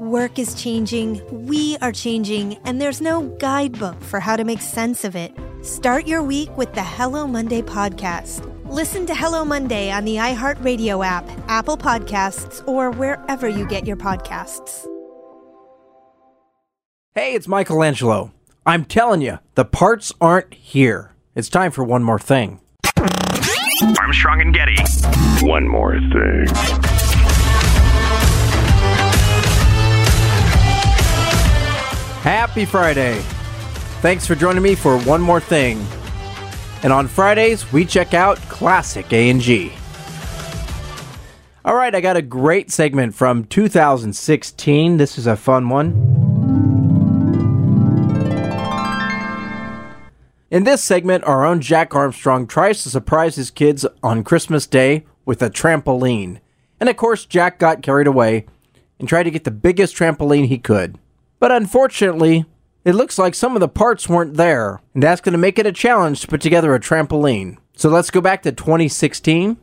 Work is changing, we are changing, and there's no guidebook for how to make sense of it. Start your week with the Hello Monday podcast. Listen to Hello Monday on the iHeartRadio app, Apple Podcasts, or wherever you get your podcasts. Hey, it's Michelangelo. I'm telling you, the parts aren't here. It's time for one more thing. Armstrong and Getty. One more thing. Happy Friday. Thanks for joining me for one more thing. And on Fridays, we check out classic A&G. All right, I got a great segment from 2016. This is a fun one. In this segment, our own Jack Armstrong tries to surprise his kids on Christmas Day with a trampoline. And of course, Jack got carried away and tried to get the biggest trampoline he could. But unfortunately, it looks like some of the parts weren't there, and that's going to make it a challenge to put together a trampoline. So let's go back to 2016.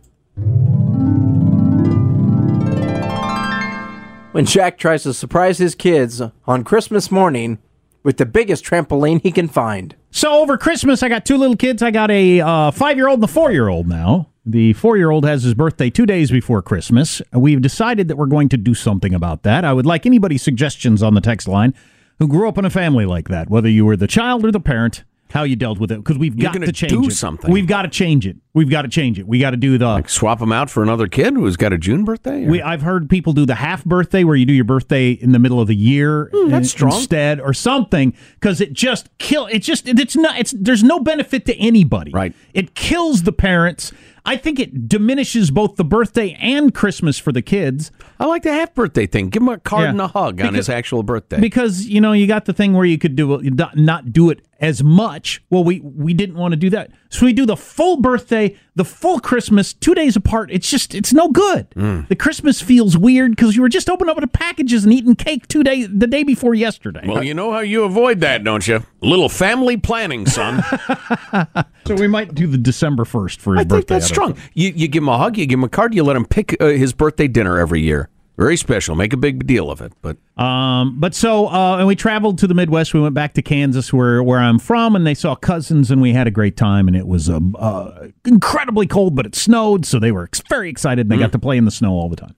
When Jack tries to surprise his kids on Christmas morning with the biggest trampoline he can find. So over Christmas, I got two little kids. I got a uh, five year old and a four year old now. The four year old has his birthday two days before Christmas. We've decided that we're going to do something about that. I would like anybody's suggestions on the text line who grew up in a family like that, whether you were the child or the parent, how you dealt with it. Because we've got gonna change do it. something. We've got to change it. We've got to change it. We got to do the. Like swap them out for another kid who's got a June birthday? or- We, I've heard people do the half birthday where you do your birthday in the middle of the year Hmm, that's in- strong. instead or something because it just kill it just it's not it's there's no benefit to anybody Right. it kills the parents I think it diminishes both the birthday and Christmas for the kids I like the half birthday thing. Give him a card Yeah. and a hug on his actual birthday. because you know you got the thing where you could do not do it as much well we we didn't want to do that so we do the full birthday the full christmas two days apart it's just it's no good Mm. the christmas feels weird because you were just opening up the packages and eating cake two days the day before yesterday well, you know how you avoid that, don't you? A little family planning, son. so we might do the december 1st for his I birthday think that's strong. You, you give him a hug, you give him a card, you let him pick uh, his birthday dinner every year. Very special. Make a big deal of it. But Um, but so, uh, and we traveled to the Midwest. We went back to Kansas, where where I'm from, and they saw cousins, and we had a great time. And it was uh, uh, incredibly cold, but it snowed, so they were ex- very excited. And they got to play in the snow all the time,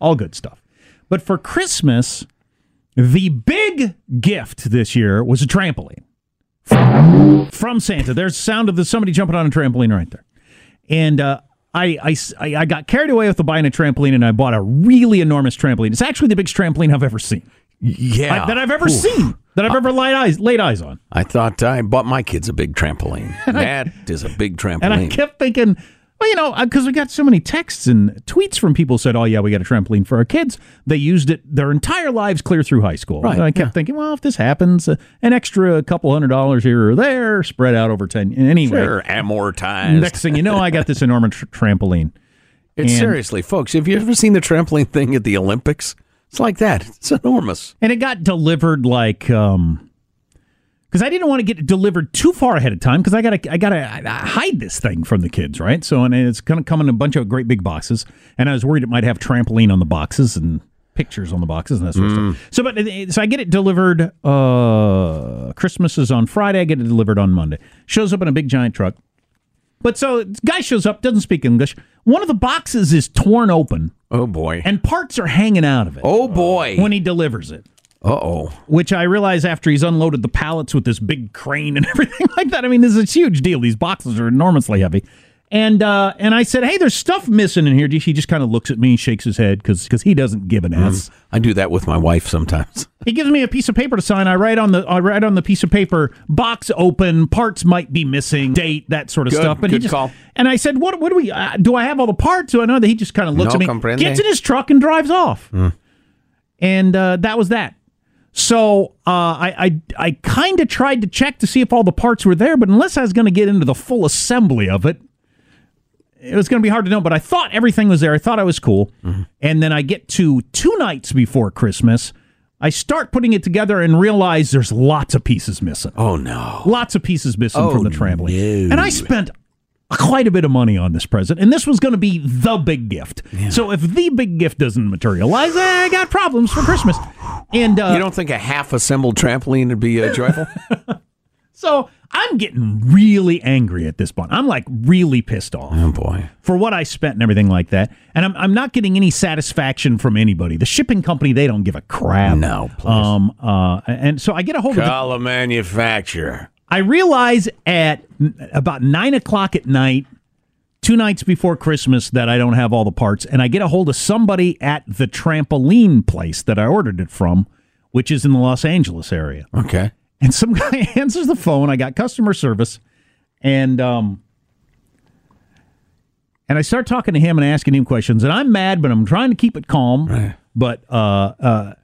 all good stuff. But for Christmas, the big gift this year was a trampoline from, from Santa. There's the sound of the somebody jumping on a trampoline right there, and. Uh, I, I, I got carried away with the buying a trampoline and I bought a really enormous trampoline. It's actually the biggest trampoline I've ever seen. yeah, I- that I've ever Ooh. seen, that I've ever laid eyes laid eyes on. I thought I bought my kids a big trampoline. That is a big trampoline. And I kept thinking, well, you know, because we got so many texts and tweets from people said, "Oh yeah, we got a trampoline for our kids." They used it their entire lives clear through high school. Right, And I kept thinking, well, if this happens, uh, an extra couple hundred dollars here or there, spread out over ten. Anyway, Sure, amortized. next thing you know, I got this enormous tr- trampoline. It's And- seriously, folks. Have you ever seen the trampoline thing at the Olympics? It's like that. It's enormous. and it got delivered like um because I didn't want to get it delivered too far ahead of time because I gotta I gotta hide this thing from the kids, right? So and it's gonna come in a bunch of great big boxes, and I was worried it might have trampoline on the boxes, and pictures on the boxes and that sort of stuff. So, but uh, so I get it delivered. Uh, Christmas is on Friday. I get it delivered on Monday. Shows up in a big giant truck. But so guy shows up, doesn't speak English. One of the boxes is torn open, Oh boy. and parts are hanging out of it Oh boy. when he delivers it. Uh oh. Which I realize after he's unloaded the pallets with this big crane and everything like that. I mean, this is a huge deal. These boxes are enormously heavy. And uh, and I said, hey, there's stuff missing in here. He just kind of looks at me, shakes his head because he doesn't give an ass. I do that with my wife sometimes. He gives me a piece of paper to sign. I write on the I write on the piece of paper, box open, parts might be missing, date, that sort of Good, stuff. he good just, call. And I said, what what do we uh, do? I have all the parts? Do I know that he just kind of looks No at me, comprende. gets in his truck and drives off. Hmm. And uh, that was that. So uh, I I, I kind of tried to check to see if all the parts were there, but unless I was going to get into the full assembly of it, it was going to be hard to know. But I thought everything was there. I thought I was cool. Mm-hmm. And then I get to two nights before Christmas. I start putting it together and realize there's lots of pieces missing. Oh no. Lots of pieces missing Oh, from the trampoline. no. And I spent quite a bit of money on this present. And this was going to be the big gift. So if the big gift doesn't materialize, I got problems for Christmas. And uh, You don't think a half assembled trampoline would be uh, joyful? so I'm getting really angry at this point. I'm like really pissed off. oh boy. for what I spent and everything like that. And I'm, I'm not getting any satisfaction from anybody. The shipping company, they don't give a crap. No, please. Um, uh, and so I get a hold of the, Call a manufacturer. I realize at about nine o'clock at night, two nights before Christmas, that I don't have all the parts. And I get a hold of somebody at the trampoline place that I ordered it from, which is in the Los Angeles area. Okay. And some guy answers the phone. I got customer service, and um, and I start talking to him and asking him questions. And I'm mad, but I'm trying to keep it calm. But uh, uh,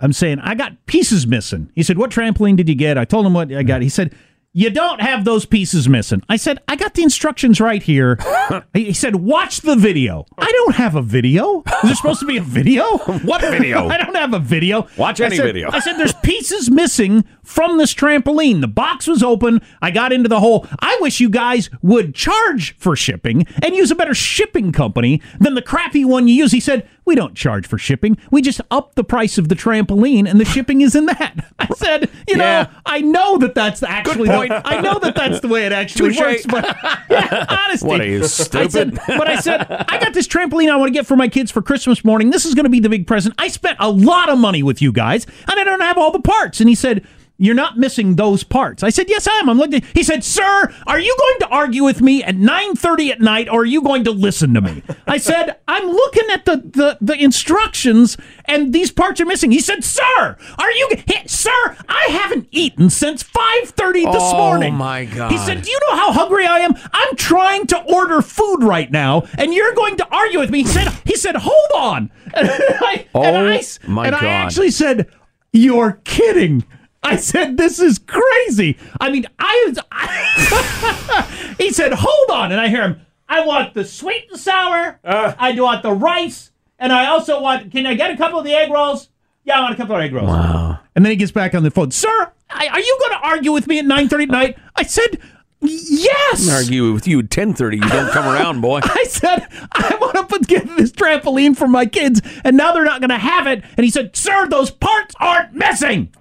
I'm saying I got pieces missing. He said, "What trampoline did you get?" I told him what I got. He said. You don't have those pieces missing. I said, I got the instructions right here. he said, watch the video. I don't have a video. Is there supposed to be a video? What video? I don't have a video. Watch I any said- video. I said, there's pieces missing from this trampoline. The box was open. I got into the hole. I wish you guys would charge for shipping and use a better shipping company than the crappy one you use. He said, we don't charge for shipping. We just up the price of the trampoline and the shipping is in that. I said, you know, Yeah. I know that that's actually, point. The, I know that that's the way it actually Touche. works, but yeah, honesty. What are you, I said, stupid? but I said, I got this trampoline I want to get for my kids for Christmas morning. This is going to be the big present. I spent a lot of money with you guys, and I don't have all the parts. And he said, you're not missing those parts. I said, yes, I am. I'm looking. He said, sir, are you going to argue with me at 9.30 at night, or are you going to listen to me? I said, I'm looking at the, the, the instructions, and these parts are missing. He said, sir, are you, he, sir, I haven't eaten since 5.30 this Oh, morning. my He said, do you know how hungry I am? I'm trying to order food right now, and you're going to argue with me. He said, he said, hold on. And I, and Oh, I s- my and I actually said, you're kidding. I said, this is crazy. I mean, I was. he said, hold on. And I hear him, I want the sweet and sour. Uh. I want the rice. And I also want, can I get a couple of the egg rolls? Yeah, I want a couple of egg rolls. Wow. And then he gets back on the phone. Sir, I, are you going to argue with me at 9.30 at night? I said, yes. I Argue with you at 10:30. You don't come around, boy. I said, I want to put together this trampoline for my kids, and now they're not going to have it. And he said, Sir, those parts aren't missing.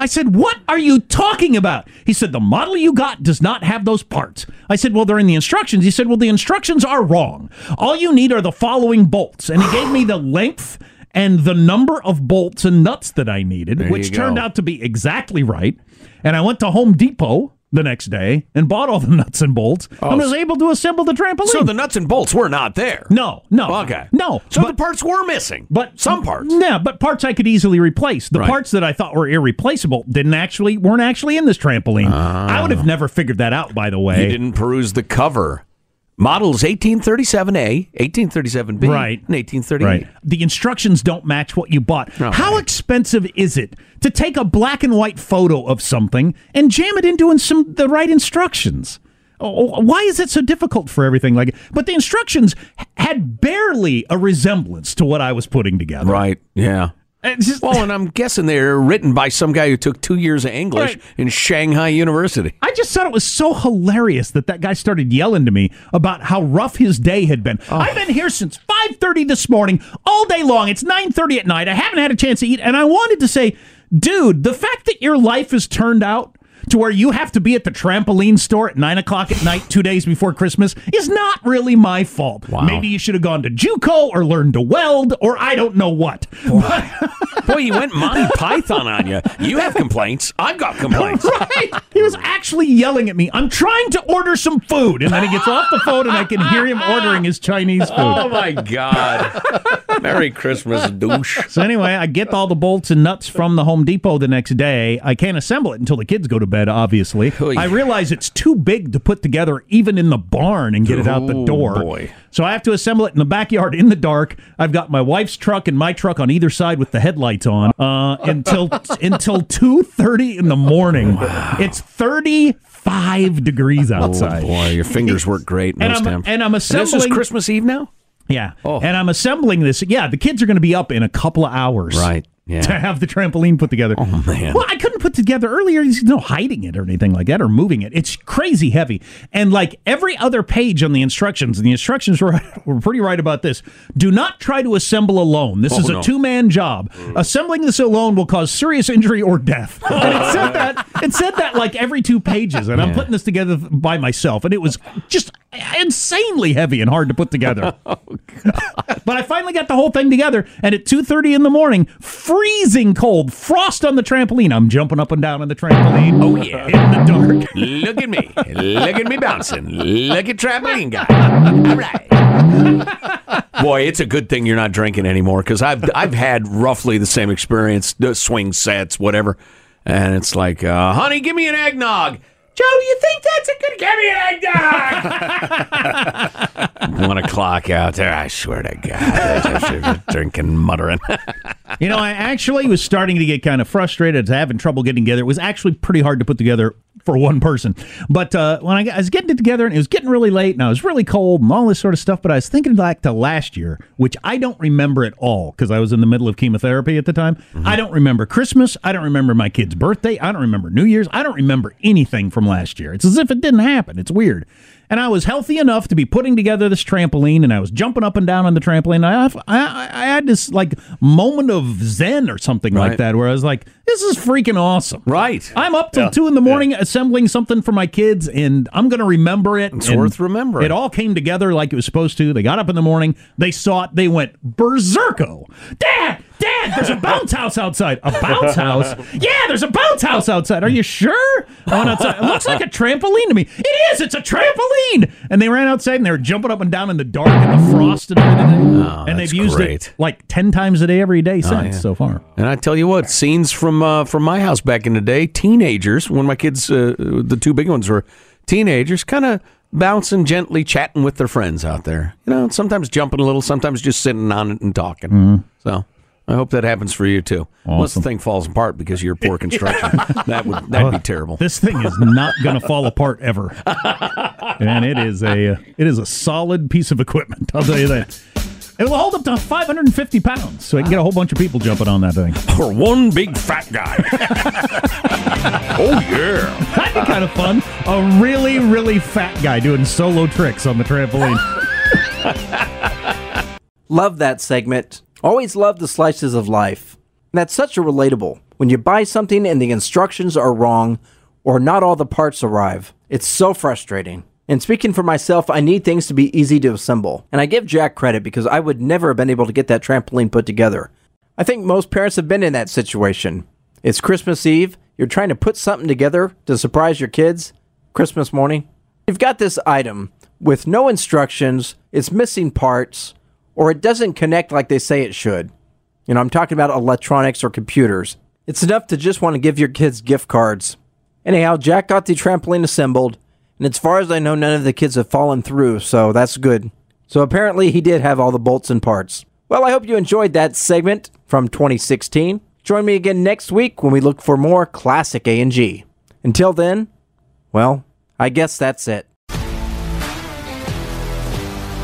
I said, What are you talking about? He said, The model you got does not have those parts. I said, Well, they're in the instructions. He said, Well, the instructions are wrong. All you need are the following bolts. And he gave me the length and the number of bolts and nuts that I needed, There which turned out to be exactly right. And I went to Home Depot the next day and bought all the nuts and bolts oh, and was able to assemble the trampoline. Oh, So the nuts and bolts were not there. No, no. Okay. No. So but, the parts were missing. but some parts. Yeah, but parts I could easily replace. The Right. parts that I thought were irreplaceable didn't actually weren't actually in this trampoline. Ah. I would have never figured that out, by the You way. didn't peruse the cover. Models 1837A, 1837B, Right. and 1838. Right. The instructions don't match what you bought. Oh, How right. expensive is it to take a black and white photo of something and jam it into some the right instructions? Oh, oh, Why is it so difficult for everything like? But the instructions had barely a resemblance to what I was putting together. Right. Yeah. Just- Well, and I'm guessing they're written by some guy who took two years of English Right. in Shanghai University. I just thought it was so hilarious that that guy started yelling to me about how rough his day had been. Oh. I've been here since 5:30 this morning, all day long. It's 9:30 at night. I haven't had a chance to eat, and I wanted to say, dude, the fact that your life has turned out to where you have to be at the trampoline store at nine o'clock at night, two days before Christmas, is not really my fault. Wow. Maybe you should have gone to JUCO or learned to weld, or I don't know what. Boy, you went Monty Python on you. You have complaints. I've got complaints. right? He was actually yelling at me. I'm trying to order some food, and then he gets off the phone, and I can hear him ordering his Chinese food. Oh my God! Merry Christmas, douche. So anyway, I get all the bolts and nuts from the Home Depot the next day. I can't assemble it until the kids go to bed. Obviously, Oy. I realize it's too big to put together, even in the barn, and get it out the Oh, door. boy. So I have to assemble it in the backyard in the dark. I've got my wife's truck and my truck on either side with the headlights on uh, until until two thirty in the morning. It's thirty five degrees outside. Oh boy, your fingers work great. And I'm- and I'm assembling. this is Christmas Eve now. Yeah. Oh. And I'm assembling this. Yeah, the kids are going to be up in a couple of hours. Right, yeah. To have the trampoline put together. Oh, man. Well, I couldn't put together earlier. There's no hiding it or anything like that or moving it. It's crazy heavy. And like every other page on the instructions, and the instructions were, were pretty right about this. Do not try to assemble alone. This Oh, is a no. two man job. Assembling this alone will cause serious injury or death. And it said that. It said that like every two pages. And I'm putting this together by myself. And it was just insanely heavy and hard to put together. Oh, but I finally got the whole thing together, and at two thirty in the morning, freezing cold, frost on the trampoline. I'm jumping up and down on the trampoline. Oh yeah, in the dark. Look at me. Look at me bouncing. Look at trampoline guy. All right. Boy, it's a good thing you're not drinking anymore because I've I've had roughly the same experience. The swing sets, whatever, and it's like, uh, honey, give me an eggnog. Joe, do you think that's a good? Give me an eggnog. One o'clock out there. I swear to God, I should be drinking, muttering. You know, I actually was starting to get kind of frustrated, as having trouble getting together. It was actually pretty hard to put together for one person. But uh, when I, got- I was getting it together, and it was getting really late, and I was really cold, and all this sort of stuff. But I was thinking back to last year, which I don't remember at all because I was in the middle of chemotherapy at the time. I don't remember Christmas. I don't remember my kid's birthday. I don't remember New Year's. I don't remember anything from last year. It's as if it didn't happen. It's weird. And I was healthy enough to be putting together this trampoline, and I was jumping up and down on the trampoline. I, I, I had this like moment of zen or something like that, where I was like, "This is freaking awesome!" Right. I'm up till two in the morning assembling something for my kids, and I'm going to remember it. It's worth remembering. It all came together like it was supposed to. They got up in the morning, they saw it, they went berserko. Dad, Dad, there's a bounce house outside. A bounce house? Yeah, there's a bounce house outside. Are you sure? Went outside. It looks like a trampoline to me. It is. It's a trampoline. And they ran outside and they were jumping up and down in the dark and the frost and everything. Oh, and they've used great. it like ten times a day every day since yeah. so far. And I tell you what, scenes from uh, from my house back in the day, teenagers, when my kids, uh, the two big ones were teenagers, kind of bouncing gently, chatting with their friends out there. You know, sometimes jumping a little, sometimes just sitting on it and talking. So I hope that happens for you too. Unless the thing falls apart because of your poor construction, that would that'd be uh, terrible. This thing is not going to fall apart ever, and it is a it is a solid piece of equipment. I'll tell you that. It will hold up to 550 pounds, so I can get a whole bunch of people jumping on that thing. Or one big fat guy. oh yeah. That'd be kind of fun. A really, really fat guy doing solo tricks on the trampoline. Love that segment. Always love the slices of life. That's such a relatable. When you buy something and the instructions are wrong or not all the parts arrive, it's so frustrating. And speaking for myself, I need things to be easy to assemble. And I give Jack credit because I would never have been able to get that trampoline put together. I think most parents have been in that situation. It's Christmas Eve, you're trying to put something together to surprise your kids. Christmas morning, you've got this item with no instructions, it's missing parts, or it doesn't connect like they say it should. You know, I'm talking about electronics or computers. It's enough to just want to give your kids gift cards. Anyhow, Jack got the trampoline assembled, and as far as I know, none of the kids have fallen through, so that's good. So apparently, he did have all the bolts and parts. Well, I hope you enjoyed that segment from 2016. Join me again next week when we look for more classic A&G. Until then, well, I guess that's it.